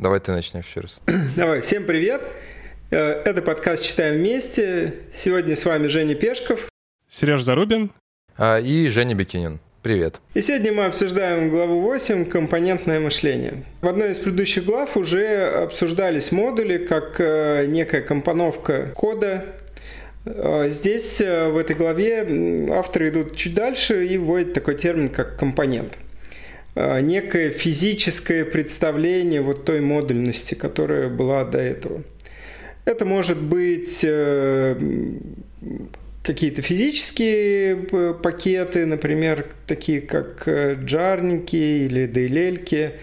Давай ты начнешь еще раз. Давай, всем привет. Э, это подкаст «Читаем вместе». Сегодня с вами Женя Пешков. Сереж Зарубин. А, и Женя Бекинин. Привет. И сегодня мы обсуждаем главу 8 «Компонентное мышление». В одной из предыдущих глав уже обсуждались модули как э, некая компоновка кода. Э, здесь, в этой главе, авторы идут чуть дальше и вводят такой термин, как компонент – некое физическое представление вот той модульности, которая была до этого. Это может быть э, какие-то физические э, пакеты, например, такие как э, джарники или дейлельки,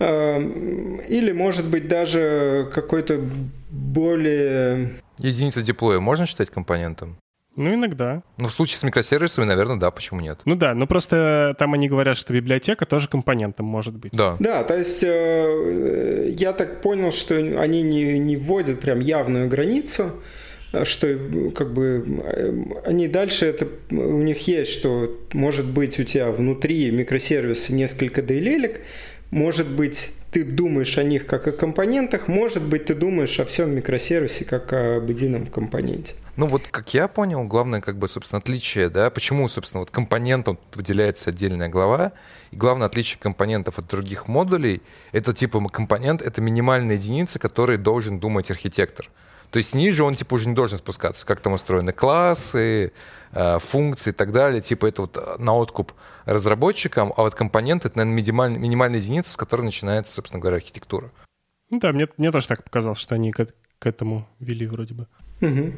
или может быть даже какой-то более... Единица деплоя можно считать компонентом? Ну, иногда. Ну, в случае с микросервисами, наверное, да, почему нет? Ну да, но просто там они говорят, что библиотека тоже компонентом может быть. Да. Да, то есть э, я так понял, что они не, не вводят прям явную границу, что как бы э, они дальше это у них есть, что может быть у тебя внутри микросервиса несколько дейлелек, может быть ты думаешь о них как о компонентах, может быть ты думаешь о всем микросервисе как об едином компоненте. Ну вот, как я понял, главное, как бы, собственно, отличие, да, почему, собственно, вот компонентом выделяется отдельная глава, и главное отличие компонентов от других модулей, это типа компонент, это минимальная единица, которой должен думать архитектор. То есть ниже он типа уже не должен спускаться, как там устроены классы, э, функции и так далее. Типа это вот на откуп разработчикам, а вот компонент это, наверное, минимальная, минимальная единица, с которой начинается, собственно говоря, архитектура. Ну да, мне, мне тоже так показалось, что они к, к этому вели вроде бы. Угу.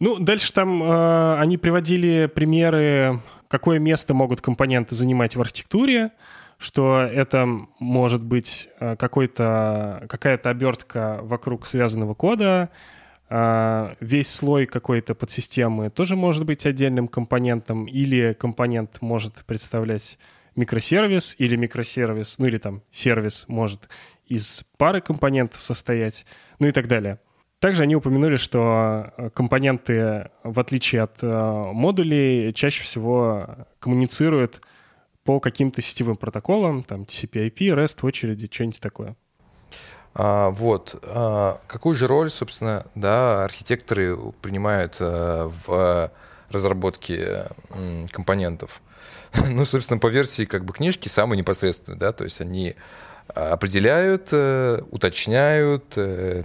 Ну, дальше там э, они приводили примеры, какое место могут компоненты занимать в архитектуре, что это может быть э, какой-то, какая-то обертка вокруг связанного кода, э, весь слой какой-то подсистемы тоже может быть отдельным компонентом, или компонент может представлять микросервис, или микросервис, ну или там сервис может из пары компонентов состоять, ну и так далее. Также они упомянули, что э, компоненты, в отличие от э, модулей, чаще всего коммуницируют по каким-то сетевым протоколам, там TCP/IP, REST, очереди, что-нибудь такое. А, вот. А, какую же роль, собственно, да, архитекторы принимают а, в разработке компонентов? ну, собственно, по версии как бы книжки самые непосредственные, да, то есть они определяют, э, уточняют, э,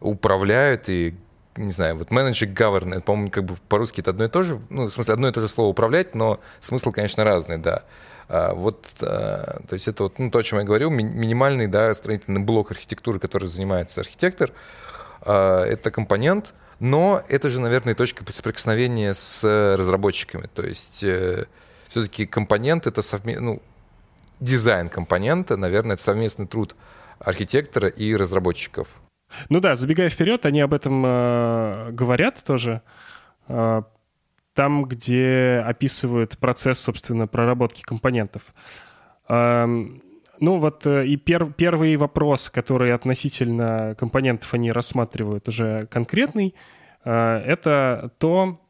управляют и не знаю, вот менеджер governance, по-моему, как бы по-русски это одно и то же, ну, в смысле, одно и то же слово управлять, но смысл, конечно, разный, да. А, вот, а, то есть это вот, ну, то, о чем я говорил, ми- минимальный, да, строительный блок архитектуры, который занимается архитектор, а, это компонент, но это же, наверное, точка соприкосновения с разработчиками, то есть э, все-таки компонент это совместно, ну, дизайн компонента, наверное, это совместный труд архитектора и разработчиков. Ну да, забегая вперед, они об этом э, говорят тоже. Э, там, где описывают процесс, собственно, проработки компонентов. Э, ну вот э, и пер, первый вопрос, который относительно компонентов они рассматривают уже конкретный, э, это то,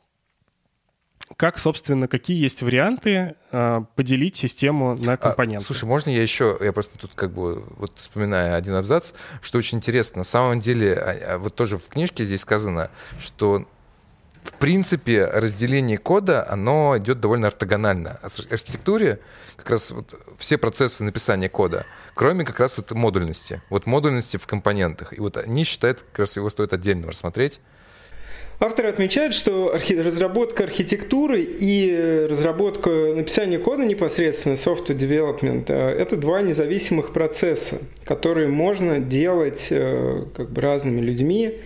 как, собственно, какие есть варианты э, поделить систему на компоненты? А, слушай, можно я еще, я просто тут как бы вот вспоминаю один абзац, что очень интересно. На самом деле, а, а, вот тоже в книжке здесь сказано, что в принципе, разделение кода, оно идет довольно ортогонально. А в архитектуре как раз вот все процессы написания кода, кроме как раз вот модульности. Вот модульности в компонентах. И вот они считают, как раз его стоит отдельно рассмотреть. Авторы отмечают, что архи- разработка архитектуры и разработка написания кода непосредственно, software development, э, это два независимых процесса, которые можно делать э, как бы разными людьми.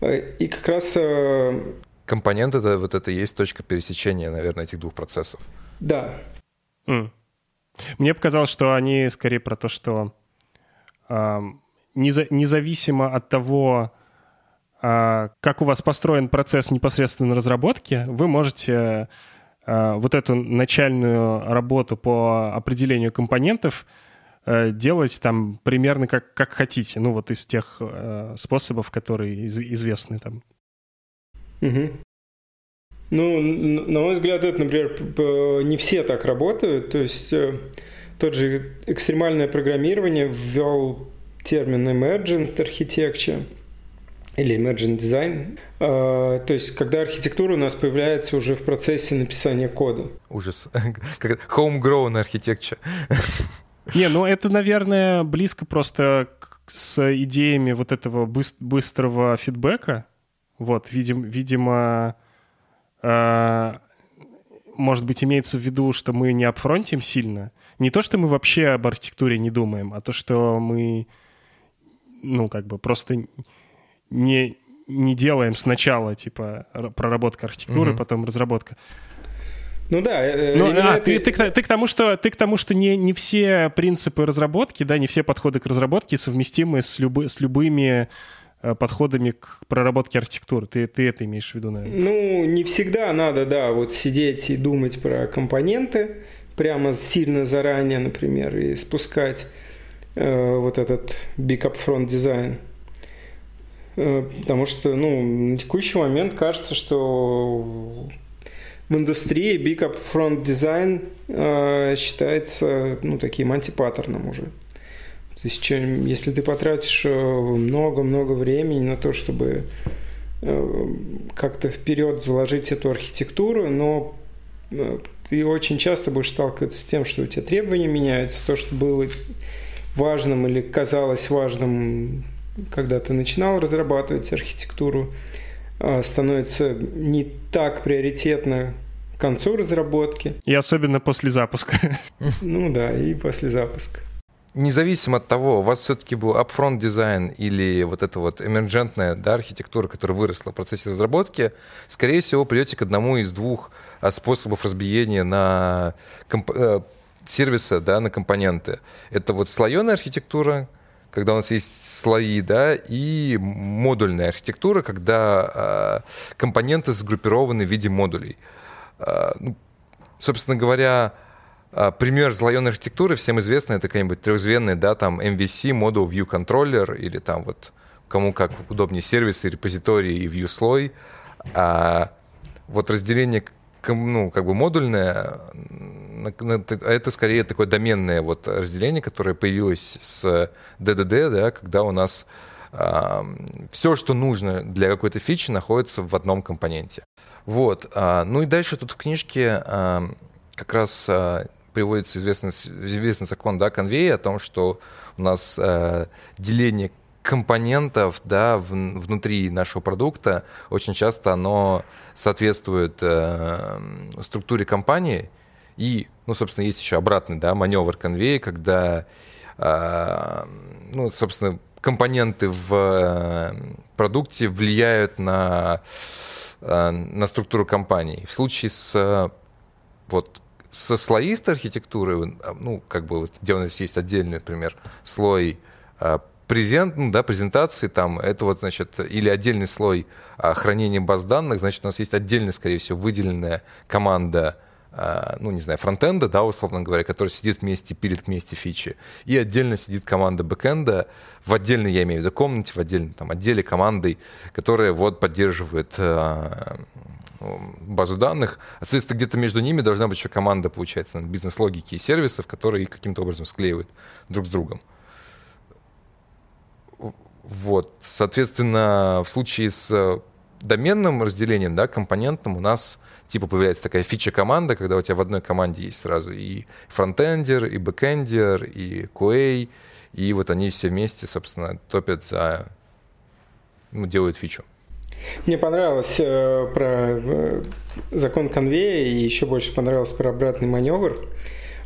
Э, и как раз... Компонент это вот это и есть точка пересечения, наверное, этих двух процессов. Да. Mm. Мне показалось, что они скорее про то, что э, независимо от того, как у вас построен процесс непосредственно разработки, вы можете а, вот эту начальную работу по определению компонентов э, делать там примерно как, как хотите. Ну, вот из тех способов, которые из, известны там. Угу. Ну, на мой взгляд, это, например, не все так работают. То есть э, тот же экстремальное программирование ввел термин emergent architecture или emergent design. А, то есть, когда архитектура у нас появляется уже в процессе написания кода. Ужас. Homegrown architecture. Не, ну это, наверное, близко просто с идеями вот этого быстрого фидбэка. Вот, видим, видимо, э, может быть, имеется в виду, что мы не апфронтим сильно. Не то, что мы вообще об архитектуре не думаем, а то, что мы, ну, как бы просто не, не делаем сначала, типа, проработка архитектуры, угу. потом разработка. Ну да. Э, ну, а, это... ты, ты, ты, ты к тому, что, ты к тому, что не, не все принципы разработки, да, не все подходы к разработке совместимы с, любы, с любыми э, подходами к проработке архитектуры. Ты, ты это имеешь в виду, наверное? Ну, не всегда надо, да, вот сидеть и думать про компоненты прямо сильно заранее, например, и спускать э, вот этот big upfront дизайн. Э, потому что, ну, на текущий момент кажется, что в индустрии Big Upfront Design э, считается ну, таким антипаттерном уже. То есть, чем, если ты потратишь э, много-много времени на то, чтобы э, как-то вперед заложить эту архитектуру, но э, ты очень часто будешь сталкиваться с тем, что у тебя требования меняются, то, что было важным или казалось важным, когда ты начинал разрабатывать архитектуру, а, становится не так приоритетно к концу разработки. И особенно после запуска. Ну да, и после запуска. Независимо от того, у вас все-таки был upfront дизайн или вот эта вот эмерджентная да, архитектура, которая выросла в процессе разработки, скорее всего, придете к одному из двух а, способов разбиения на комп- э, сервиса да, на компоненты. Это вот слоеная архитектура, когда у нас есть слои, да, и модульная архитектура, когда э, компоненты сгруппированы в виде модулей. Э, ну, собственно говоря, э, пример слоеной архитектуры всем известный, это какая-нибудь трехзвенный, да, там MVC, Model View Controller, или там вот кому как удобнее сервисы, репозитории и view слой. А вот разделение ну, как бы модульное, это скорее такое доменное вот разделение, которое появилось с DDD, да, когда у нас все, что нужно для какой-то фичи, находится в одном компоненте. Вот. Э, ну и дальше тут в книжке как раз э, приводится известный, известный закон да, конвея о том, что у нас э, деление компонентов да, в, внутри нашего продукта очень часто оно соответствует э, структуре компании. И, ну, собственно, есть еще обратный да, маневр конвея, когда, э, ну, собственно, компоненты в э, продукте влияют на, э, на структуру компании. В случае с вот, со слоистой архитектурой, ну, как бы вот, где у нас есть отдельный, например, слой э, презент, ну, да, презентации, там, это вот, значит, или отдельный слой а, хранения баз данных, значит, у нас есть отдельная, скорее всего, выделенная команда, а, ну, не знаю, фронтенда, да, условно говоря, которая сидит вместе, пилит вместе фичи, и отдельно сидит команда бэкенда, в отдельной, я имею в виду, комнате, в отдельном там отделе командой, которая вот поддерживает а, базу данных. А, соответственно, где-то между ними должна быть еще команда, получается, бизнес-логики и сервисов, которые каким-то образом склеивают друг с другом. Вот, соответственно, в случае с доменным разделением, да, компонентным, у нас типа появляется такая фича команда, когда у тебя в одной команде есть сразу и фронтендер, и бэкендер, и QA, и вот они все вместе, собственно, топят за, ну, делают фичу. Мне понравилось э, про э, закон конвея и еще больше понравилось про обратный маневр.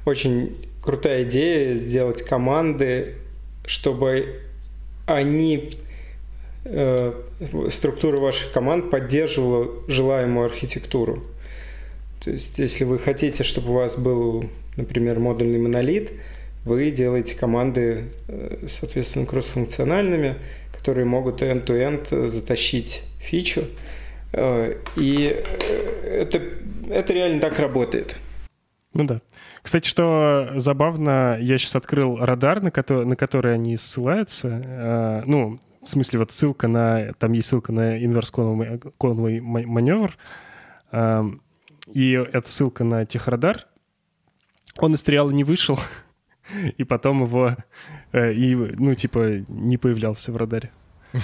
Очень крутая идея сделать команды, чтобы они структура ваших команд поддерживала желаемую архитектуру. То есть, если вы хотите, чтобы у вас был, например, модульный монолит, вы делаете команды, э, соответственно, кроссфункциональными, которые могут end-to-end затащить фичу. Э, и э, это, это реально так работает. Ну да. Кстати, что забавно, я сейчас открыл радар, на который, на который они ссылаются. Э, ну, в смысле, вот ссылка на... Там есть ссылка на инверс-коновый маневр. Э, и это ссылка на техрадар. Он из триала не вышел, и потом его Э, и, ну, типа, не появлялся в радаре.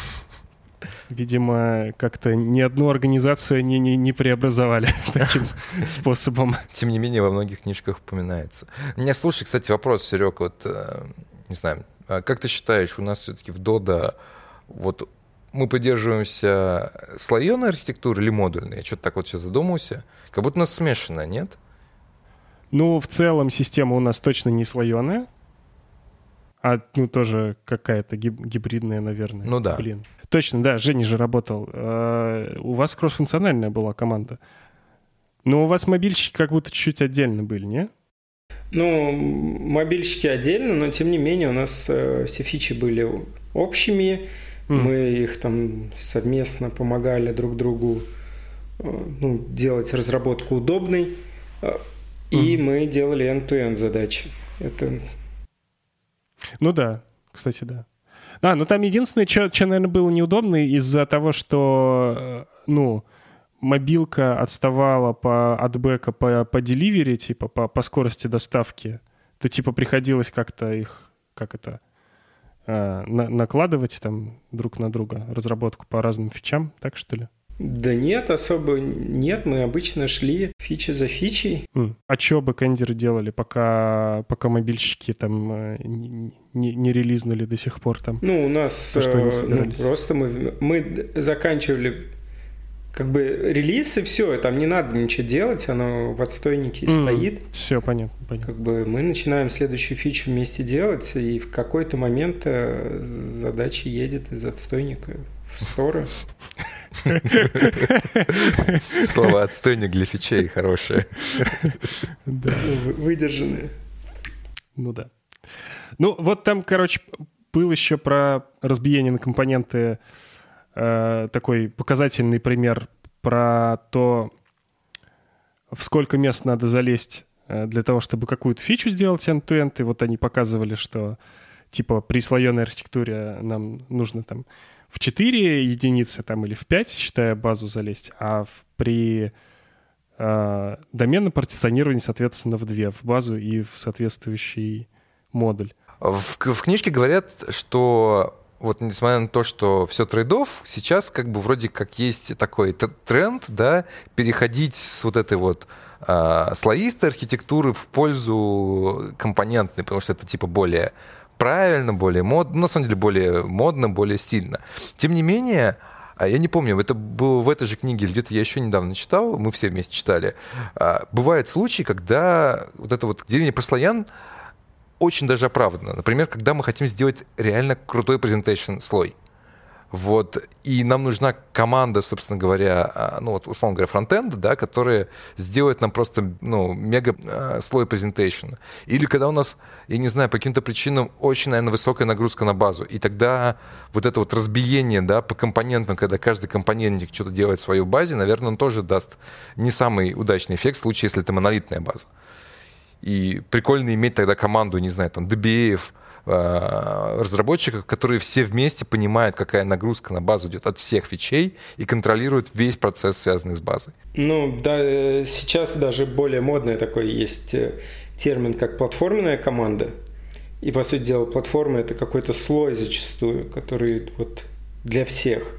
Видимо, как-то ни одну организацию они не, не преобразовали таким способом. Тем не менее, во многих книжках упоминается. У меня, слушай, кстати, вопрос, Серег, вот, э, не знаю, а как ты считаешь, у нас все-таки в Дода вот мы поддерживаемся слоеной архитектуры или модульной? Я что-то так вот сейчас задумался. Как будто у нас смешанная, нет? Ну, в целом система у нас точно не слоеная. А, ну, тоже какая-то гиб- гибридная, наверное. Ну да. Блин. Точно, да, Женя же работал. А, у вас кроссфункциональная была команда. Но у вас мобильщики как будто чуть-чуть отдельно были, не? Ну, мобильщики отдельно, но тем не менее у нас э, все фичи были общими. Mm. Мы их там совместно помогали друг другу э, ну, делать разработку удобной. Э, и mm. мы делали end-to-end задачи. Это... Ну да, кстати, да. А, ну там единственное, что, что, наверное, было неудобно из-за того, что, э, ну, мобилка отставала по, от бэка по, по деливере, типа, по, по скорости доставки, то, типа, приходилось как-то их, как это, э, на, накладывать там друг на друга разработку по разным фичам, так что ли? Да нет, особо нет. Мы обычно шли фичи за фичей. А что бэкэндеры делали, пока, пока мобильщики там э, не, не, не релизнули до сих пор там? Ну, у нас то, что э, ну, просто мы, мы заканчивали как бы релиз и все, там не надо ничего делать, оно в отстойнике mm, стоит. Все, понятно, понятно. Как бы мы начинаем следующую фичу вместе делать, и в какой-то момент э, задача едет из отстойника в сторы. Слово отстойник для фичей хорошее. Да. Выдержанные. Ну да. Ну вот там, короче, был еще про разбиение на компоненты э, такой показательный пример про то, в сколько мест надо залезть э, для того, чтобы какую-то фичу сделать end-to-end. И вот они показывали, что типа при слоеной архитектуре нам нужно там в 4 единицы там, или в 5, считая базу, залезть, а в, при э, доменном партиционировании, соответственно, в 2, в базу и в соответствующий модуль. В, в книжке говорят, что вот несмотря на то, что все трейдов, сейчас как бы вроде как есть такой тренд, да, переходить с вот этой вот э, слоистой архитектуры в пользу компонентной, потому что это типа более правильно, более модно, на самом деле более модно, более стильно. Тем не менее, а я не помню, это было в этой же книге, или где-то я еще недавно читал, мы все вместе читали. А, бывают случаи, когда вот это вот деление по слоям очень даже оправдано. Например, когда мы хотим сделать реально крутой презентацию слой. Вот, и нам нужна команда, собственно говоря, а, ну вот, условно говоря, фронтенда, да, которая сделает нам просто, ну, мега э, слой презентейшн. Или когда у нас, я не знаю, по каким-то причинам очень, наверное, высокая нагрузка на базу, и тогда вот это вот разбиение, да, по компонентам, когда каждый компонентик что-то делает в своей базе, наверное, он тоже даст не самый удачный эффект в случае, если это монолитная база. И прикольно иметь тогда команду, не знаю, там, DBA, Э, разработчиков, которые все вместе понимают, какая нагрузка на базу идет от всех фичей и контролируют весь процесс, связанный с базой. Ну, да, э, сейчас даже более модный такой есть э, термин, как платформенная команда. И, по сути дела, платформа — это какой-то слой зачастую, который вот для всех –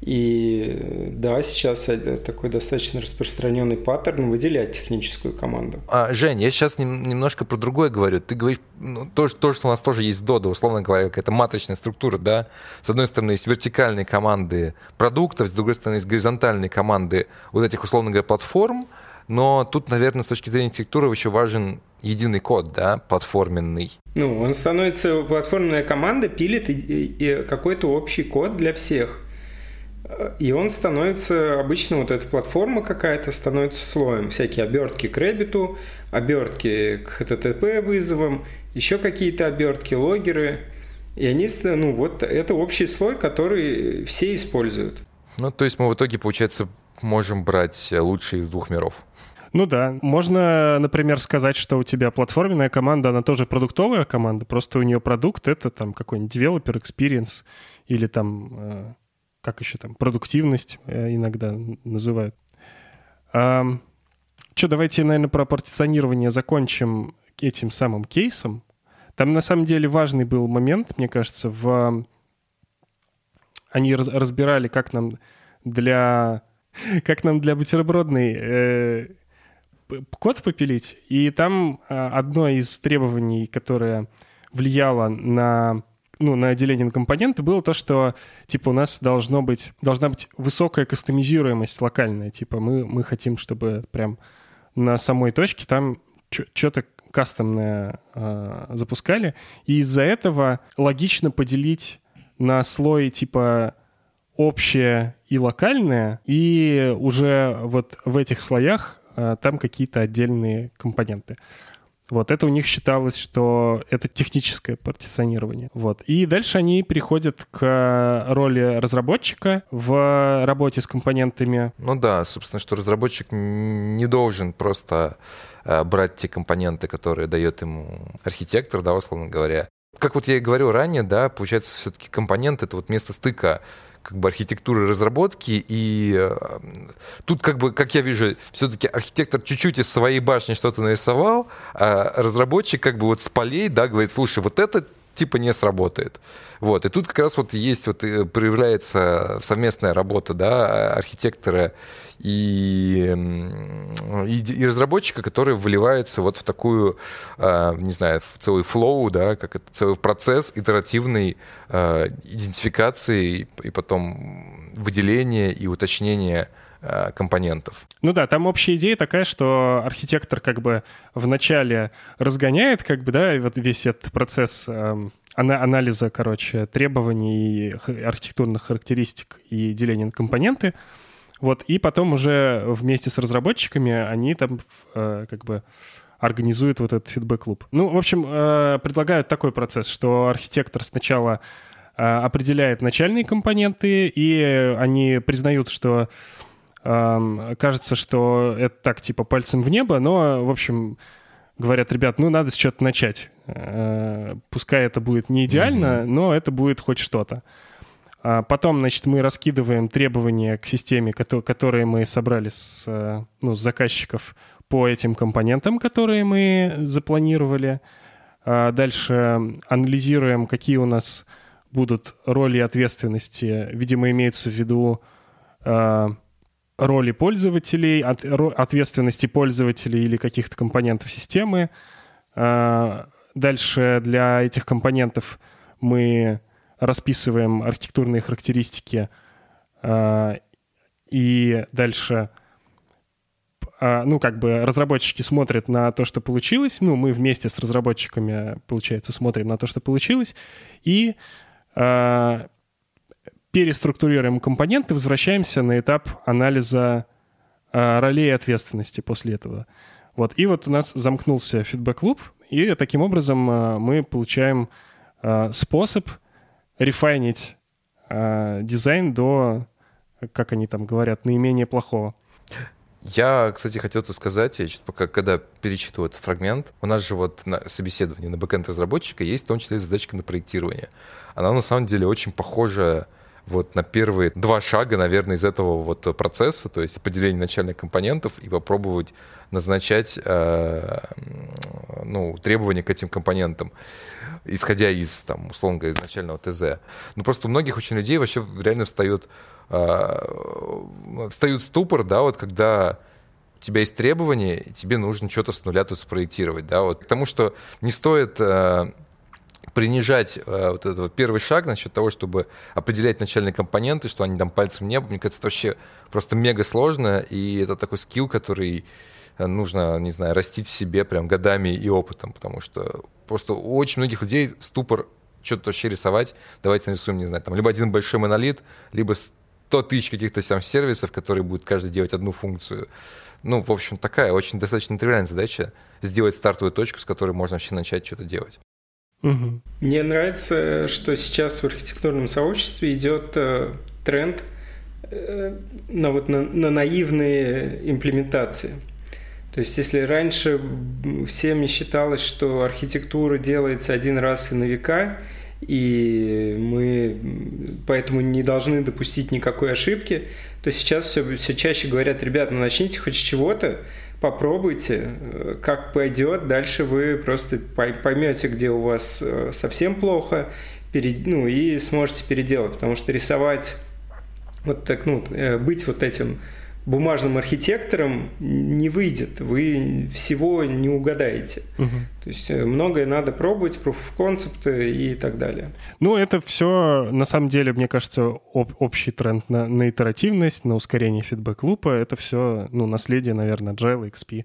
и да, сейчас это такой достаточно распространенный паттерн выделять техническую команду. А, Жень, я сейчас нем, немножко про другое говорю. Ты говоришь ну, то, то, что у нас тоже есть Dodo, условно говоря, какая-то матричная структура, да. С одной стороны, есть вертикальные команды продуктов, с другой стороны, есть горизонтальные команды вот этих, условно говоря, платформ. Но тут, наверное, с точки зрения архитектуры еще важен единый код, да, платформенный. Ну, он становится, платформенная команда пилит и, и какой-то общий код для всех. И он становится, обычно вот эта платформа какая-то становится слоем. Всякие обертки к Рэббиту, обертки к HTTP вызовам, еще какие-то обертки, логеры. И они, ну вот, это общий слой, который все используют. Ну, то есть мы в итоге, получается, можем брать лучшие из двух миров. Ну да, можно, например, сказать, что у тебя платформенная команда, она тоже продуктовая команда, просто у нее продукт — это там какой-нибудь developer experience или там э, как еще там, продуктивность э, иногда называют. А, что, давайте, наверное, про партиционирование закончим этим самым кейсом. Там на самом деле важный был момент, мне кажется, в... Они раз, разбирали, как нам для... Как нам для бутербродной э, код попилить. И там э, одно из требований, которое влияло на ну, на отделение на компоненты было то, что, типа, у нас должно быть, должна быть высокая кастомизируемость локальная. Типа, мы, мы хотим, чтобы прям на самой точке там что-то кастомное э, запускали. И из-за этого логично поделить на слой, типа, общее и локальное, и уже вот в этих слоях э, там какие-то отдельные компоненты. Вот это у них считалось, что это техническое партиционирование. Вот. И дальше они переходят к роли разработчика в работе с компонентами. Ну да, собственно, что разработчик не должен просто э, брать те компоненты, которые дает ему архитектор, да, условно говоря. Как вот я и говорил ранее, да, получается, все-таки компонент — это вот место стыка как бы архитектуры разработки, и э, тут как бы, как я вижу, все-таки архитектор чуть-чуть из своей башни что-то нарисовал, а разработчик как бы вот с полей, да, говорит, слушай, вот это типа не сработает. Вот. И тут как раз вот есть, вот э, проявляется совместная работа, да, архитектора и, и, и разработчика, который выливается вот в такую, э, не знаю, в целый флоу, да, как это целый процесс итеративной э, идентификации и потом выделения и уточнения компонентов. Ну да, там общая идея такая, что архитектор как бы вначале разгоняет как бы, да, вот весь этот процесс э, анализа, короче, требований архитектурных характеристик и деления на компоненты, вот, и потом уже вместе с разработчиками они там э, как бы организуют вот этот фидбэк-клуб. Ну, в общем, э, предлагают такой процесс, что архитектор сначала э, определяет начальные компоненты, и они признают, что кажется, что это так, типа, пальцем в небо, но, в общем, говорят, ребят, ну, надо с чего-то начать. Э, пускай это будет не идеально, mm-hmm. но это будет хоть что-то. А потом, значит, мы раскидываем требования к системе, которые мы собрали с, э, ну, с заказчиков по этим компонентам, которые мы запланировали. А дальше анализируем, какие у нас будут роли и ответственности. Видимо, имеется в виду э, роли пользователей, от, ответственности пользователей или каких-то компонентов системы. А, дальше для этих компонентов мы расписываем архитектурные характеристики а, и дальше а, ну, как бы разработчики смотрят на то, что получилось, ну, мы вместе с разработчиками, получается, смотрим на то, что получилось, и переструктурируем компоненты, возвращаемся на этап анализа э, ролей и ответственности после этого. Вот. И вот у нас замкнулся фидбэк-клуб, и таким образом э, мы получаем э, способ рефайнить дизайн до, как они там говорят, наименее плохого. Я, кстати, хотел тут сказать, я чуть пока, когда перечитываю этот фрагмент, у нас же вот на собеседовании на бэкэнд разработчика есть в том числе задачка на проектирование. Она на самом деле очень похожа вот на первые два шага, наверное, из этого вот процесса, то есть поделение начальных компонентов и попробовать назначать э, ну, требования к этим компонентам, исходя из, там, условно говоря, изначального ТЗ. Ну, просто у многих очень людей вообще реально встает, э, встают ступор, да, вот когда у тебя есть требования, тебе нужно что-то с нуля тут спроектировать, да, вот. Потому что не стоит э, принижать э, вот этот первый шаг насчет того, чтобы определять начальные компоненты, что они там пальцем не мне кажется, это вообще просто мега сложно, и это такой скилл, который э, нужно, не знаю, растить в себе прям годами и опытом, потому что просто у очень многих людей ступор что-то вообще рисовать, давайте нарисуем, не знаю, там либо один большой монолит, либо 100 тысяч каких-то там сервисов, которые будут каждый делать одну функцию. Ну, в общем, такая очень достаточно тривиальная задача сделать стартовую точку, с которой можно вообще начать что-то делать. Угу. Мне нравится, что сейчас в архитектурном сообществе идет э, тренд э, на, вот, на, на наивные имплементации. То есть, если раньше всеми считалось, что архитектура делается один раз и на века, и мы поэтому не должны допустить никакой ошибки, то сейчас все, все чаще говорят, ребят, ну начните хоть с чего-то, попробуйте, э, как пойдет, дальше вы просто поймете, где у вас э, совсем плохо, ну и сможете переделать, потому что рисовать вот так, ну, э, быть вот этим бумажным архитектором не выйдет, вы всего не угадаете. Угу. То есть э, многое надо пробовать, proof of concept и так далее. Ну, это все, на самом деле, мне кажется, об, общий тренд на, на итеративность, на ускорение фидбэк-лупа. Это все, ну, наследие, наверное, Agile, XP.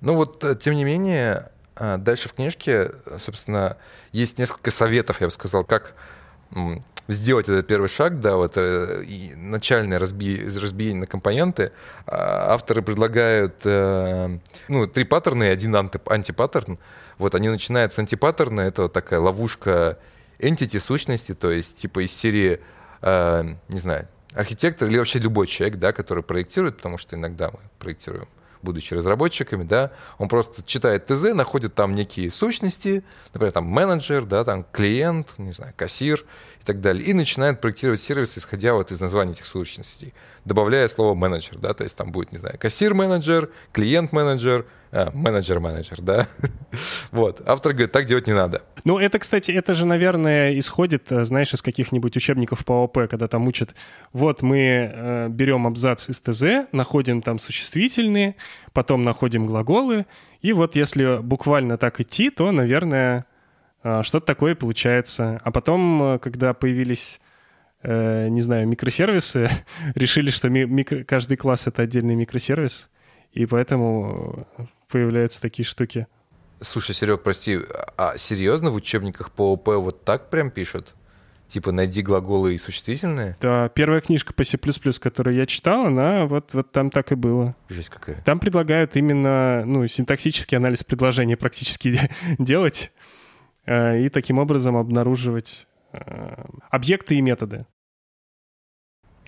Ну вот, э, тем не менее, э, дальше в книжке, собственно, есть несколько советов, я бы сказал, как сделать этот первый шаг, да, вот э, начальное разби... разбиение на компоненты, а, авторы предлагают э, ну, три паттерна и один анти... антипаттерн. Вот они начинают с антипаттерна, это вот такая ловушка entity сущности, то есть типа из серии, э, не знаю, архитектор или вообще любой человек, да, который проектирует, потому что иногда мы проектируем будучи разработчиками, да, он просто читает ТЗ, находит там некие сущности, например, там менеджер, да, там клиент, не знаю, кассир и так далее, и начинает проектировать сервис, исходя вот из названий этих сущностей, добавляя слово менеджер, да, то есть там будет, не знаю, кассир-менеджер, клиент-менеджер, а, менеджер-менеджер, да. вот. Автор говорит, так делать не надо. Ну, это, кстати, это же, наверное, исходит, э, знаешь, из каких-нибудь учебников по ОП, когда там учат, вот мы э, берем абзац из ТЗ, находим там существительные, потом находим глаголы, и вот если буквально так идти, то, наверное, э, что-то такое получается. А потом, когда появились не знаю, микросервисы, решили, что микро... каждый класс — это отдельный микросервис, и поэтому появляются такие штуки. Слушай, Серег, прости, а серьезно в учебниках по ОП вот так прям пишут? Типа найди глаголы и существительные? Да, первая книжка по C++, которую я читал, она вот, вот там так и было. Жесть какая. Там предлагают именно ну, синтаксический анализ предложения практически делать э, и таким образом обнаруживать э, объекты и методы.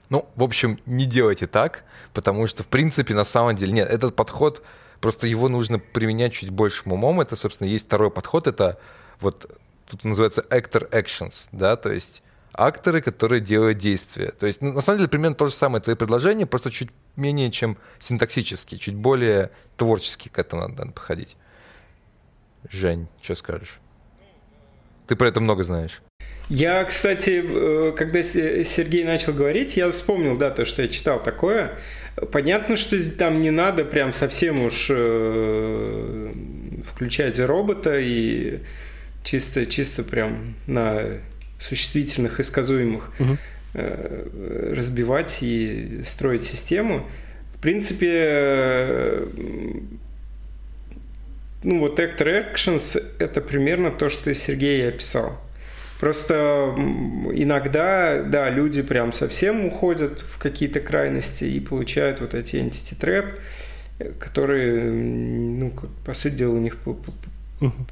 Ну, в общем, не делайте так, потому что, в принципе, на самом деле, нет, этот подход, просто его нужно применять чуть большим умом. Это, собственно, есть второй подход, это вот тут называется actor actions, да, то есть акторы, которые делают действия. То есть, ну, на самом деле, примерно то же самое твои предложения, просто чуть менее, чем синтаксически, чуть более творчески к этому надо, надо подходить. Жень, что скажешь? Ты про это много знаешь. Я, кстати, э, когда Сергей начал говорить, я вспомнил, да, то, что я читал такое. Понятно, что там не надо прям совсем уж э, включать робота и чисто, чисто прям на существительных и сказуемых угу. э, разбивать и строить систему. В принципе, ну вот Actor Actions это примерно то, что Сергей описал. Просто иногда, да, люди прям совсем уходят в какие-то крайности и получают вот эти entity trap, которые, ну, по сути дела, у них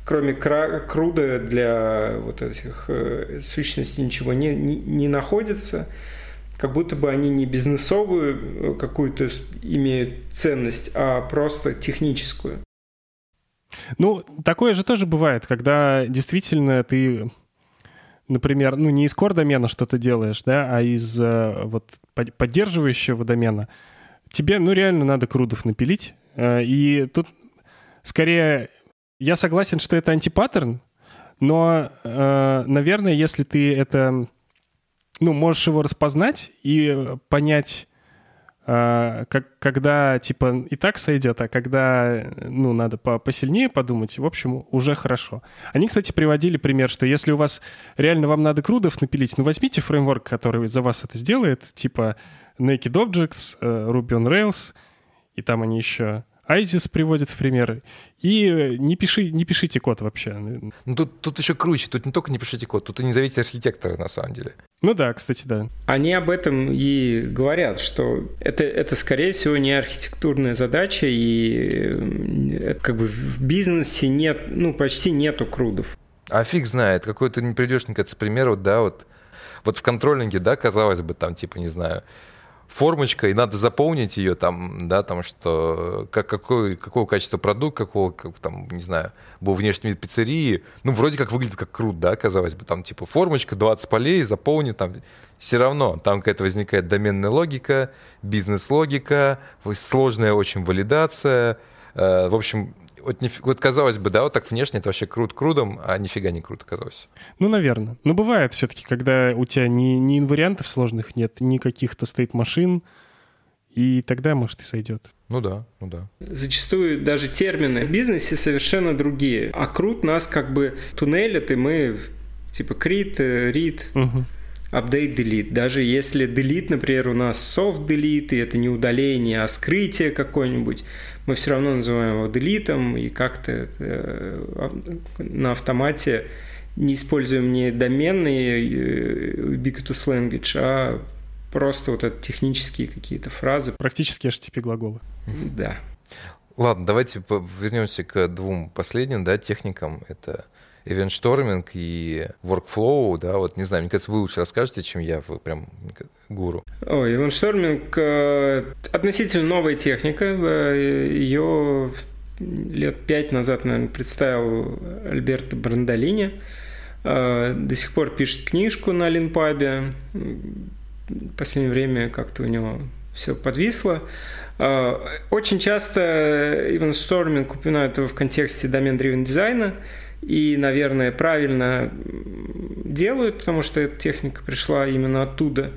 кроме круда для вот этих э, сущностей ничего не, не, не находится. Как будто бы они не бизнесовую э, какую-то имеют ценность, а просто техническую. Ну, такое же тоже бывает, когда действительно ты например, ну, не из core-домена что-то делаешь, да, а из э, вот поддерживающего домена, тебе, ну, реально надо крудов напилить. Э, и тут скорее я согласен, что это антипаттерн, но, э, наверное, если ты это, ну, можешь его распознать и понять, как, когда, типа, и так сойдет, а когда, ну, надо по посильнее подумать, в общем, уже хорошо. Они, кстати, приводили пример, что если у вас реально вам надо крудов напилить, ну, возьмите фреймворк, который за вас это сделает, типа Naked Objects, э, Ruby on Rails, и там они еще ISIS приводит в пример. И не, пиши, не пишите код вообще. Ну, тут, тут еще круче. Тут не только не пишите код, тут и не зависит архитектора, на самом деле. Ну да, кстати, да. Они об этом и говорят, что это, это скорее всего, не архитектурная задача, и э, как бы в бизнесе нет, ну, почти нету крудов. А фиг знает, какой ты не придешь, мне кажется, пример, вот, да, вот, вот в контролинге, да, казалось бы, там, типа, не знаю, формочка, и надо заполнить ее там, да, там что, как, какой, какого качества продукт, какого, как, там, не знаю, был внешний вид пиццерии, ну, вроде как выглядит как круто, да, казалось бы, там, типа, формочка, 20 полей, заполнить, там, все равно, там какая-то возникает доменная логика, бизнес-логика, сложная очень валидация, э, в общем, вот, вот казалось бы, да, вот так внешне это вообще крут крудом, а нифига не круто казалось. Ну, наверное. Но бывает все-таки, когда у тебя ни, ни инвариантов сложных нет, ни каких-то стоит машин, и тогда, может, и сойдет. Ну да, ну да. Зачастую даже термины в бизнесе совершенно другие. А крут нас как бы туннелят, и мы типа крит, рид, угу. update, delete. Даже если delete, например, у нас soft delete, и это не удаление, а скрытие какое-нибудь, мы все равно называем его делитом и как-то э, на автомате не используем не доменные э, ubiquitous language, а просто вот это технические какие-то фразы. Практически HTTP глаголы. Да. Ладно, давайте вернемся к двум последним да, техникам. Это ивент-шторминг и workflow, да, вот не знаю, мне кажется, вы лучше расскажете, чем я, вы прям гуру. Ой, ивент-шторминг э, относительно новая техника, э, ее лет пять назад, наверное, представил Альберто Брандолини, э, до сих пор пишет книжку на Линпабе, в последнее время как-то у него все подвисло. Очень часто event storming упоминают его в контексте домен-driven дизайна, и, наверное, правильно делают, потому что эта техника пришла именно оттуда.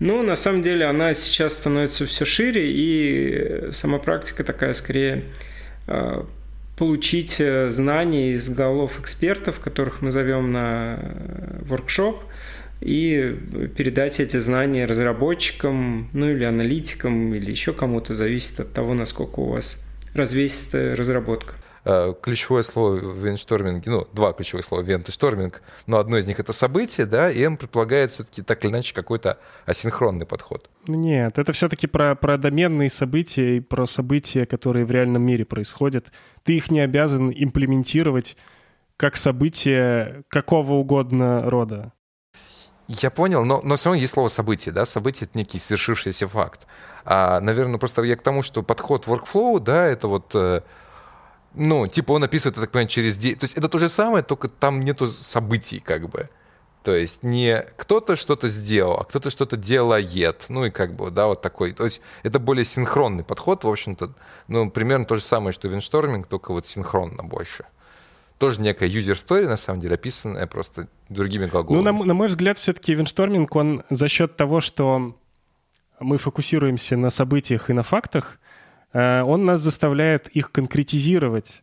Но на самом деле она сейчас становится все шире, и сама практика такая скорее а, получить э, знания из голов экспертов, которых мы зовем на воркшоп, и передать эти знания разработчикам, ну или аналитикам, или еще кому-то, зависит от того, насколько у вас развесистая разработка. Э, ключевое слово в вендшторминге, ну, два ключевых слова вент и шторминг, но одно из них это событие, да, и он предполагает все-таки так или иначе какой-то асинхронный подход. Нет, это все-таки про, про доменные события и про события, которые в реальном мире происходят. Ты их не обязан имплементировать как события какого угодно рода. Я понял, но, но все равно есть слово событие, да, событие — это некий свершившийся факт. А, наверное, просто я к тому, что подход workflow, да, это вот э, ну, типа он описывает, я так понимаю, через... То есть это то же самое, только там нету событий как бы. То есть не кто-то что-то сделал, а кто-то что-то делает. Ну и как бы, да, вот такой. То есть это более синхронный подход, в общем-то. Ну, примерно то же самое, что виншторминг, только вот синхронно больше. Тоже некая story, на самом деле, описанная просто другими глаголами. Ну, на, на мой взгляд, все-таки виншторминг, он за счет того, что мы фокусируемся на событиях и на фактах, он нас заставляет их конкретизировать.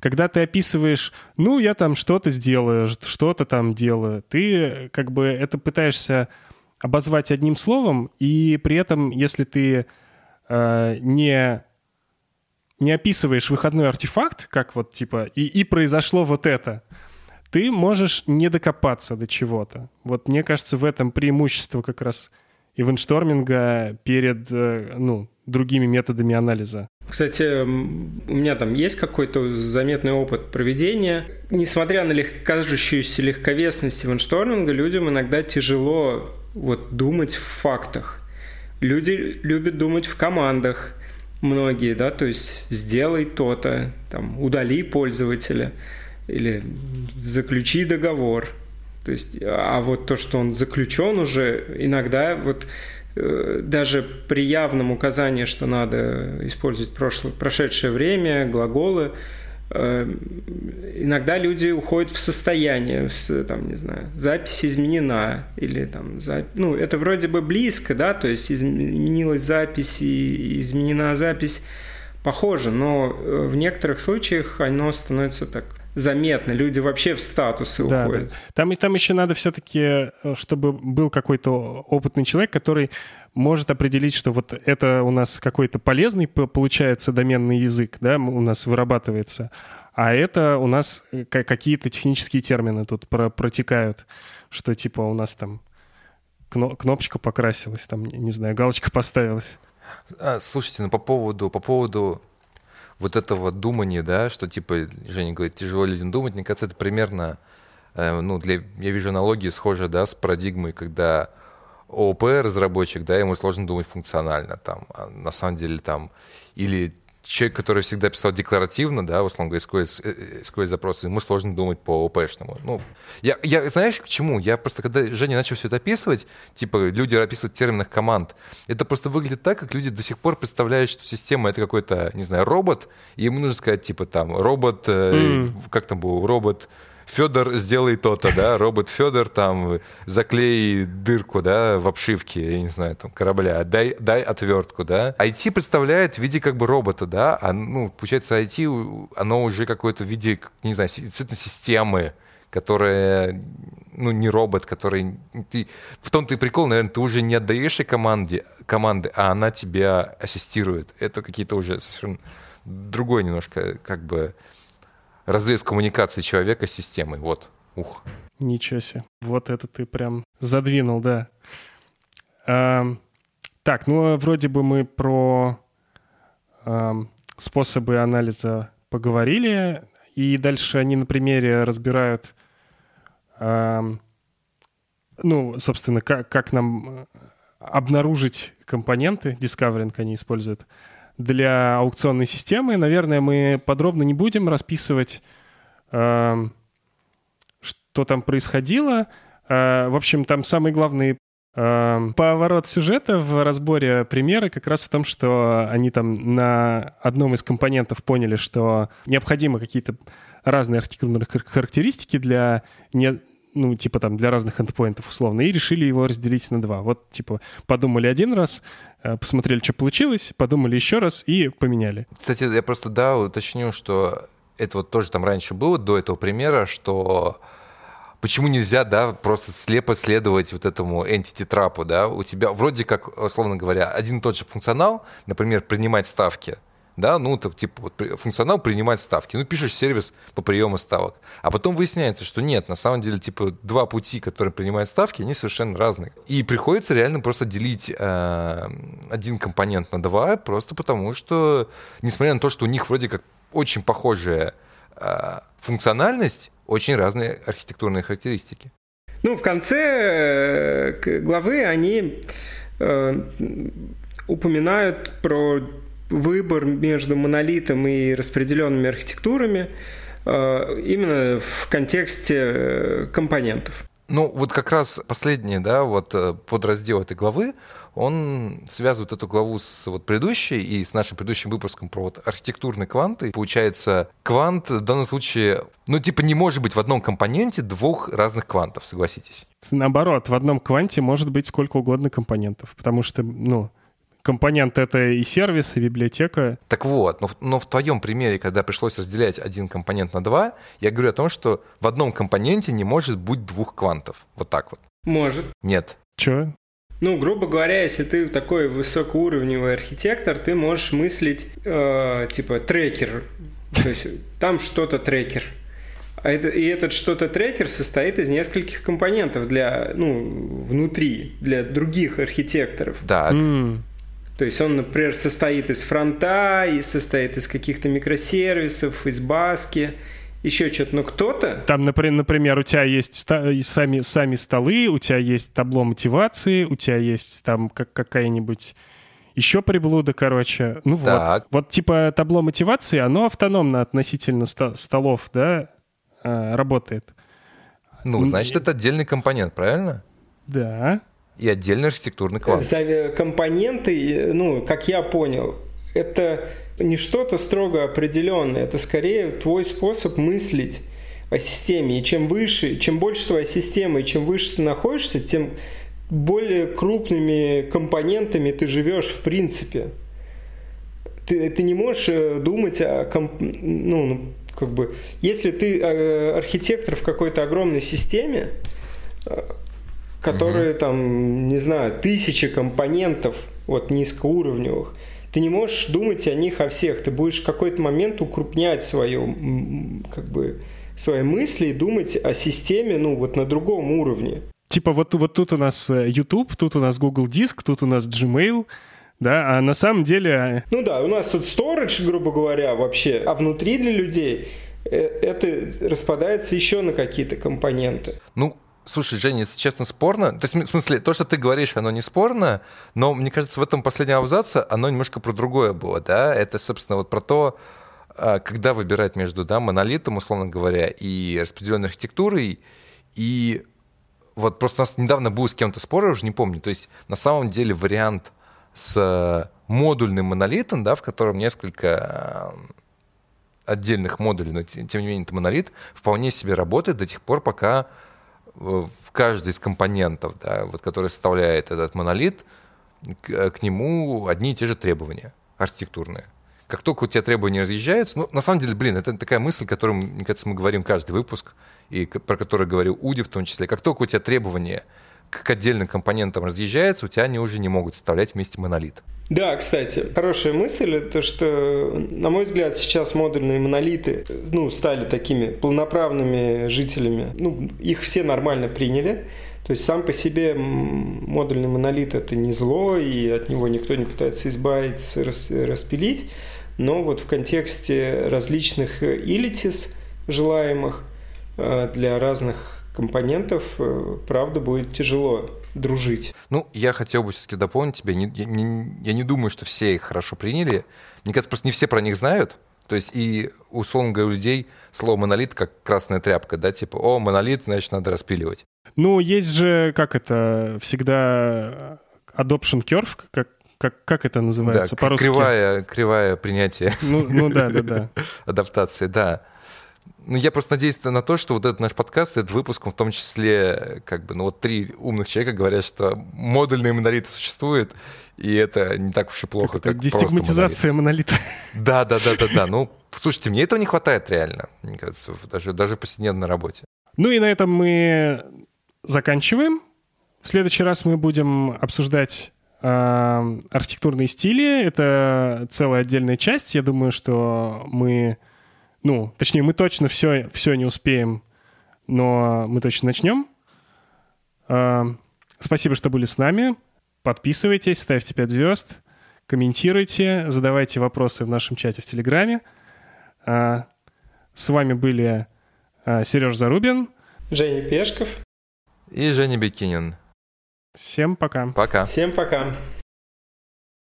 Когда ты описываешь, ну, я там что-то сделаю, что-то там делаю, ты как бы это пытаешься обозвать одним словом, и при этом, если ты э, не, не описываешь выходной артефакт, как вот типа, и, и произошло вот это, ты можешь не докопаться до чего-то. Вот мне кажется, в этом преимущество как раз ивеншторминга перед, э, ну, другими методами анализа. Кстати, у меня там есть какой-то заметный опыт проведения. Несмотря на лег... кажущуюся легковесность ивеншторминга, людям иногда тяжело вот думать в фактах. Люди любят думать в командах, многие, да, то есть сделай то-то, там, удали пользователя или заключи договор. То есть, а вот то, что он заключен уже, иногда вот даже при явном указании, что надо использовать прошлое, прошедшее время, глаголы, э, иногда люди уходят в состояние, в, там, не знаю, запись изменена, или там, за, ну, это вроде бы близко, да, то есть изменилась запись и изменена запись, похоже, но э, в некоторых случаях оно становится так заметно. Люди вообще в статусы да, уходят. Да. Там, там еще надо все-таки, э, чтобы был какой-то опытный человек, который может определить, что вот это у нас какой-то полезный получается доменный язык, да, у нас вырабатывается, а это у нас э, какие-то технические термины тут про протекают, что типа у нас там кнопочка покрасилась, там, не знаю, галочка поставилась. А, слушайте, ну по поводу, по поводу вот этого думания, да, что типа, Женя говорит, тяжело людям думать, мне кажется, это примерно, э, ну, для, я вижу аналогии схожие, да, с парадигмой, когда ООП-разработчик, да, ему сложно думать функционально там. А на самом деле там или человек, который всегда писал декларативно, да, в основном SQL, SQL запросы, ему сложно думать по ОПшному. Ну, я, я, знаешь, к чему? Я просто, когда Женя начал все это описывать, типа, люди описывают терминах команд, это просто выглядит так, как люди до сих пор представляют, что система — это какой-то, не знаю, робот, и ему нужно сказать, типа, там, робот, mm. как там был, робот Федор, сделай то-то, да, робот Федор, там, заклей дырку, да, в обшивке, я не знаю, там, корабля, дай, дай отвертку, да. IT представляет в виде как бы робота, да, а, ну, получается, IT, оно уже какое-то в виде, не знаю, действительно системы, которая, ну, не робот, который... Ты, в том ты прикол, наверное, ты уже не отдаешь ей команде, команды, а она тебя ассистирует. Это какие-то уже совершенно другой немножко, как бы, разрез коммуникации человека с системой. Вот. Ух. Ничего себе. Вот это ты прям задвинул, да. А, так, ну вроде бы мы про а, способы анализа поговорили, и дальше они на примере разбирают, а, ну, собственно, как, как нам обнаружить компоненты, Discovering они используют, для аукционной системы. Наверное, мы подробно не будем расписывать, э, что там происходило. Э, в общем, там самый главный э, поворот сюжета в разборе примера как раз в том, что они там на одном из компонентов поняли, что необходимы какие-то разные архитектурные характеристики для не, ну, типа там для разных эндпоинтов условно, и решили его разделить на два. Вот, типа, подумали один раз, Э, посмотрели, что получилось, подумали еще раз и поменяли. Кстати, я просто, да, уточню, что это вот тоже там раньше было, до этого примера, что почему нельзя, да, просто слепо следовать вот этому entity трапу, да, у тебя вроде как, условно говоря, один и тот же функционал, например, принимать ставки, да, ну, так, типа, вот, функционал принимать ставки. Ну, пишешь сервис по приему ставок. А потом выясняется, что нет, на самом деле, типа, два пути, которые принимают ставки, они совершенно разные. И приходится реально просто делить э, один компонент на два, просто потому что, несмотря на то, что у них вроде как очень похожая э, функциональность, очень разные архитектурные характеристики. Ну, в конце э, главы они э, упоминают про выбор между монолитом и распределенными архитектурами э, именно в контексте э, компонентов. Ну, вот как раз последний, да, вот э, подраздел этой главы, он связывает эту главу с вот предыдущей и с нашим предыдущим выпуском про вот архитектурные кванты. Получается, квант в данном случае, ну, типа не может быть в одном компоненте двух разных квантов, согласитесь? Наоборот, в одном кванте может быть сколько угодно компонентов, потому что, ну, компонент это и сервис, и библиотека. Так вот, но, но в твоем примере, когда пришлось разделять один компонент на два, я говорю о том, что в одном компоненте не может быть двух квантов. Вот так вот. Может. Нет. Че? Ну, грубо говоря, если ты такой высокоуровневый архитектор, ты можешь мыслить э, типа трекер. То есть там что-то трекер. А это, и этот что-то трекер состоит из нескольких компонентов для, ну, внутри, для других архитекторов. Да. Mm. То есть он, например, состоит из фронта, и состоит из каких-то микросервисов, из баски, еще что-то. Но кто-то... Там, например, у тебя есть сами, сами столы, у тебя есть табло мотивации, у тебя есть там как какая-нибудь еще приблуда, короче. Ну так. вот. Вот типа табло мотивации, оно автономно относительно ст- столов, да, а, работает. Ну, значит, это отдельный компонент, правильно? Да и отдельный архитектурный класс. Компоненты, ну, как я понял, это не что-то строго определенное, это скорее твой способ мыслить о системе. И чем выше, чем больше твоя система, и чем выше ты находишься, тем более крупными компонентами ты живешь в принципе. Ты, ты не можешь э, думать о комп... ну, ну, как бы, если ты э, архитектор в какой-то огромной системе, э, которые угу. там, не знаю, тысячи компонентов, вот низкоуровневых, ты не можешь думать о них о всех. Ты будешь в какой-то момент укрупнять свое, как бы, свои мысли и думать о системе, ну, вот на другом уровне. Типа вот, вот тут у нас э, YouTube, тут у нас Google Диск, тут у нас Gmail, да, а на самом деле... Э, ну да, у нас тут storage, грубо говоря, вообще, а внутри для людей э, это распадается еще на какие-то компоненты. Ну, Слушай, Женя, если честно, спорно. То есть, в смысле, то, что ты говоришь, оно не спорно, но мне кажется, в этом последнем абзаце оно немножко про другое было, да? Это, собственно, вот про то, а, когда выбирать между да, монолитом, условно говоря, и распределенной архитектурой, и вот просто у нас недавно был с кем-то спор, я уже не помню. То есть на самом деле вариант с модульным монолитом, да, в котором несколько отдельных модулей, но тем не менее это монолит, вполне себе работает до тех пор, пока в каждый из компонентов, да, вот, который составляет этот монолит, к, к нему одни и те же требования архитектурные. Как только у тебя требования разъезжаются, ну, на самом деле, блин, это такая мысль, которую, мне кажется, мы говорим каждый выпуск, и про которую говорил Уди в том числе. Как только у тебя требования к отдельным компонентам разъезжаются, у тебя они уже не могут составлять вместе монолит. Да, кстати, хорошая мысль, то что, на мой взгляд, сейчас модульные монолиты ну, стали такими полноправными жителями. Ну, их все нормально приняли. То есть сам по себе модульный монолит это не зло, и от него никто не пытается избавиться, распилить. Но вот в контексте различных илитис желаемых э, для разных компонентов, э, правда, будет тяжело дружить. Ну, я хотел бы все-таки дополнить тебя. Не, я, не, я не думаю, что все их хорошо приняли. Мне кажется, просто не все про них знают. То есть и, условно говоря, у людей слово «монолит» как красная тряпка, да, типа «О, монолит, значит, надо распиливать». Ну, есть же, как это, всегда adoption curve, как, как, как это называется да, по-русски? Кривая, кривая принятие. Ну, ну да, да, да. Адаптации, да. Ну, я просто надеюсь на то, что вот этот наш подкаст, этот выпуск, в том числе, как бы, ну, вот три умных человека говорят, что модульные монолиты существуют, и это не так уж и плохо, как, как Дестигматизация монолита. Да, да, да, да, да. Ну, слушайте, мне этого не хватает реально, мне кажется, даже, даже в повседневной работе. Ну и на этом мы заканчиваем. В следующий раз мы будем обсуждать э, архитектурные стили. Это целая отдельная часть. Я думаю, что мы ну, точнее, мы точно все, все не успеем, но мы точно начнем. А, спасибо, что были с нами. Подписывайтесь, ставьте 5 звезд, комментируйте, задавайте вопросы в нашем чате в Телеграме. А, с вами были а, Сереж Зарубин, Женя Пешков и Женя Бекинин. Всем пока. Пока. Всем пока.